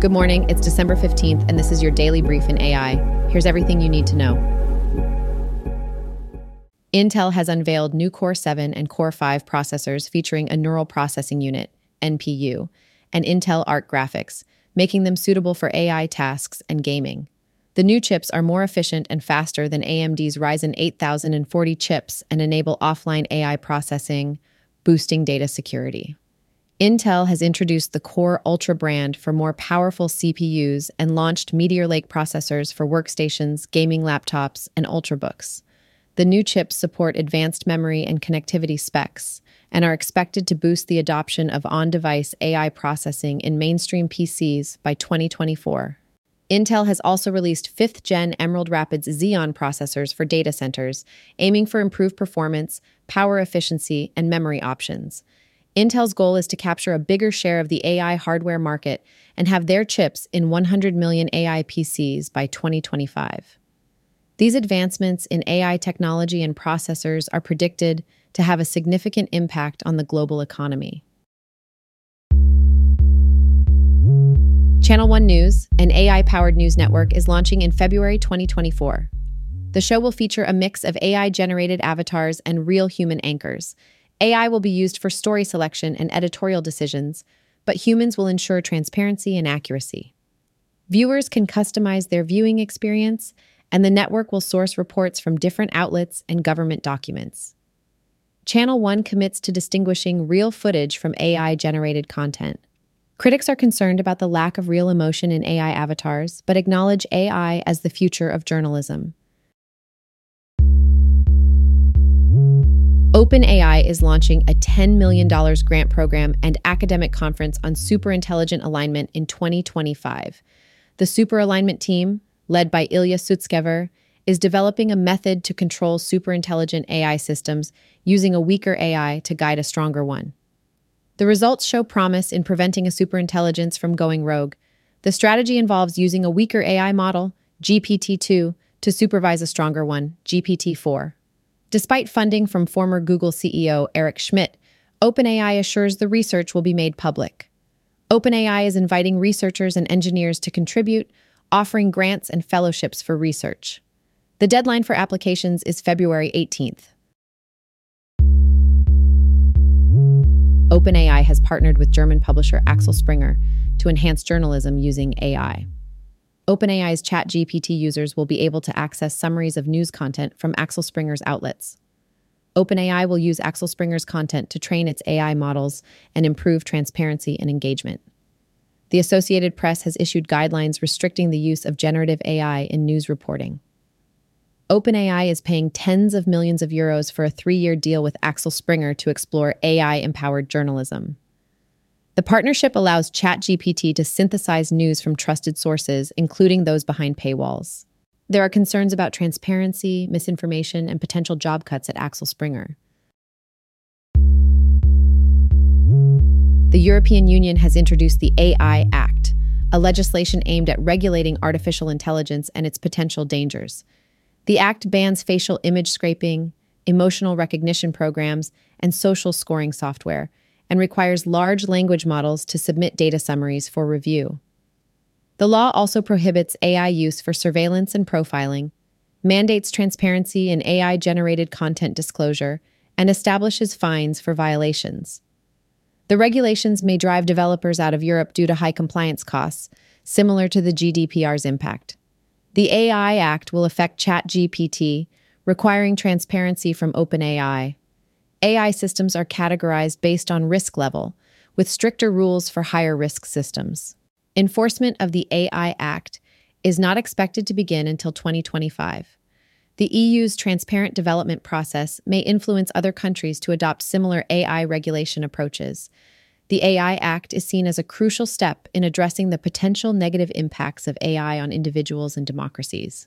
Good morning, it's December 15th, and this is your daily brief in AI. Here's everything you need to know. Intel has unveiled new Core 7 and Core 5 processors featuring a neural processing unit, NPU, and Intel Arc graphics, making them suitable for AI tasks and gaming. The new chips are more efficient and faster than AMD's Ryzen 8040 chips and enable offline AI processing, boosting data security. Intel has introduced the Core Ultra brand for more powerful CPUs and launched Meteor Lake processors for workstations, gaming laptops, and ultrabooks. The new chips support advanced memory and connectivity specs and are expected to boost the adoption of on device AI processing in mainstream PCs by 2024. Intel has also released 5th gen Emerald Rapids Xeon processors for data centers, aiming for improved performance, power efficiency, and memory options. Intel's goal is to capture a bigger share of the AI hardware market and have their chips in 100 million AI PCs by 2025. These advancements in AI technology and processors are predicted to have a significant impact on the global economy. Channel One News, an AI powered news network, is launching in February 2024. The show will feature a mix of AI generated avatars and real human anchors, AI will be used for story selection and editorial decisions, but humans will ensure transparency and accuracy. Viewers can customize their viewing experience, and the network will source reports from different outlets and government documents. Channel 1 commits to distinguishing real footage from AI generated content. Critics are concerned about the lack of real emotion in AI avatars, but acknowledge AI as the future of journalism. OpenAI is launching a $10 million grant program and academic conference on superintelligent alignment in 2025. The superalignment team, led by Ilya Sutskever, is developing a method to control superintelligent AI systems using a weaker AI to guide a stronger one. The results show promise in preventing a superintelligence from going rogue. The strategy involves using a weaker AI model, GPT 2, to supervise a stronger one, GPT 4. Despite funding from former Google CEO Eric Schmidt, OpenAI assures the research will be made public. OpenAI is inviting researchers and engineers to contribute, offering grants and fellowships for research. The deadline for applications is February 18th. OpenAI has partnered with German publisher Axel Springer to enhance journalism using AI. OpenAI's ChatGPT users will be able to access summaries of news content from Axel Springer's outlets. OpenAI will use Axel Springer's content to train its AI models and improve transparency and engagement. The Associated Press has issued guidelines restricting the use of generative AI in news reporting. OpenAI is paying tens of millions of euros for a three year deal with Axel Springer to explore AI empowered journalism. The partnership allows ChatGPT to synthesize news from trusted sources, including those behind paywalls. There are concerns about transparency, misinformation, and potential job cuts at Axel Springer. The European Union has introduced the AI Act, a legislation aimed at regulating artificial intelligence and its potential dangers. The act bans facial image scraping, emotional recognition programs, and social scoring software, and requires large language models to submit data summaries for review. The law also prohibits AI use for surveillance and profiling, mandates transparency in AI generated content disclosure, and establishes fines for violations. The regulations may drive developers out of Europe due to high compliance costs, similar to the GDPR's impact. The AI Act will affect ChatGPT, requiring transparency from OpenAI, AI systems are categorized based on risk level, with stricter rules for higher risk systems. Enforcement of the AI Act is not expected to begin until 2025. The EU's transparent development process may influence other countries to adopt similar AI regulation approaches. The AI Act is seen as a crucial step in addressing the potential negative impacts of AI on individuals and democracies.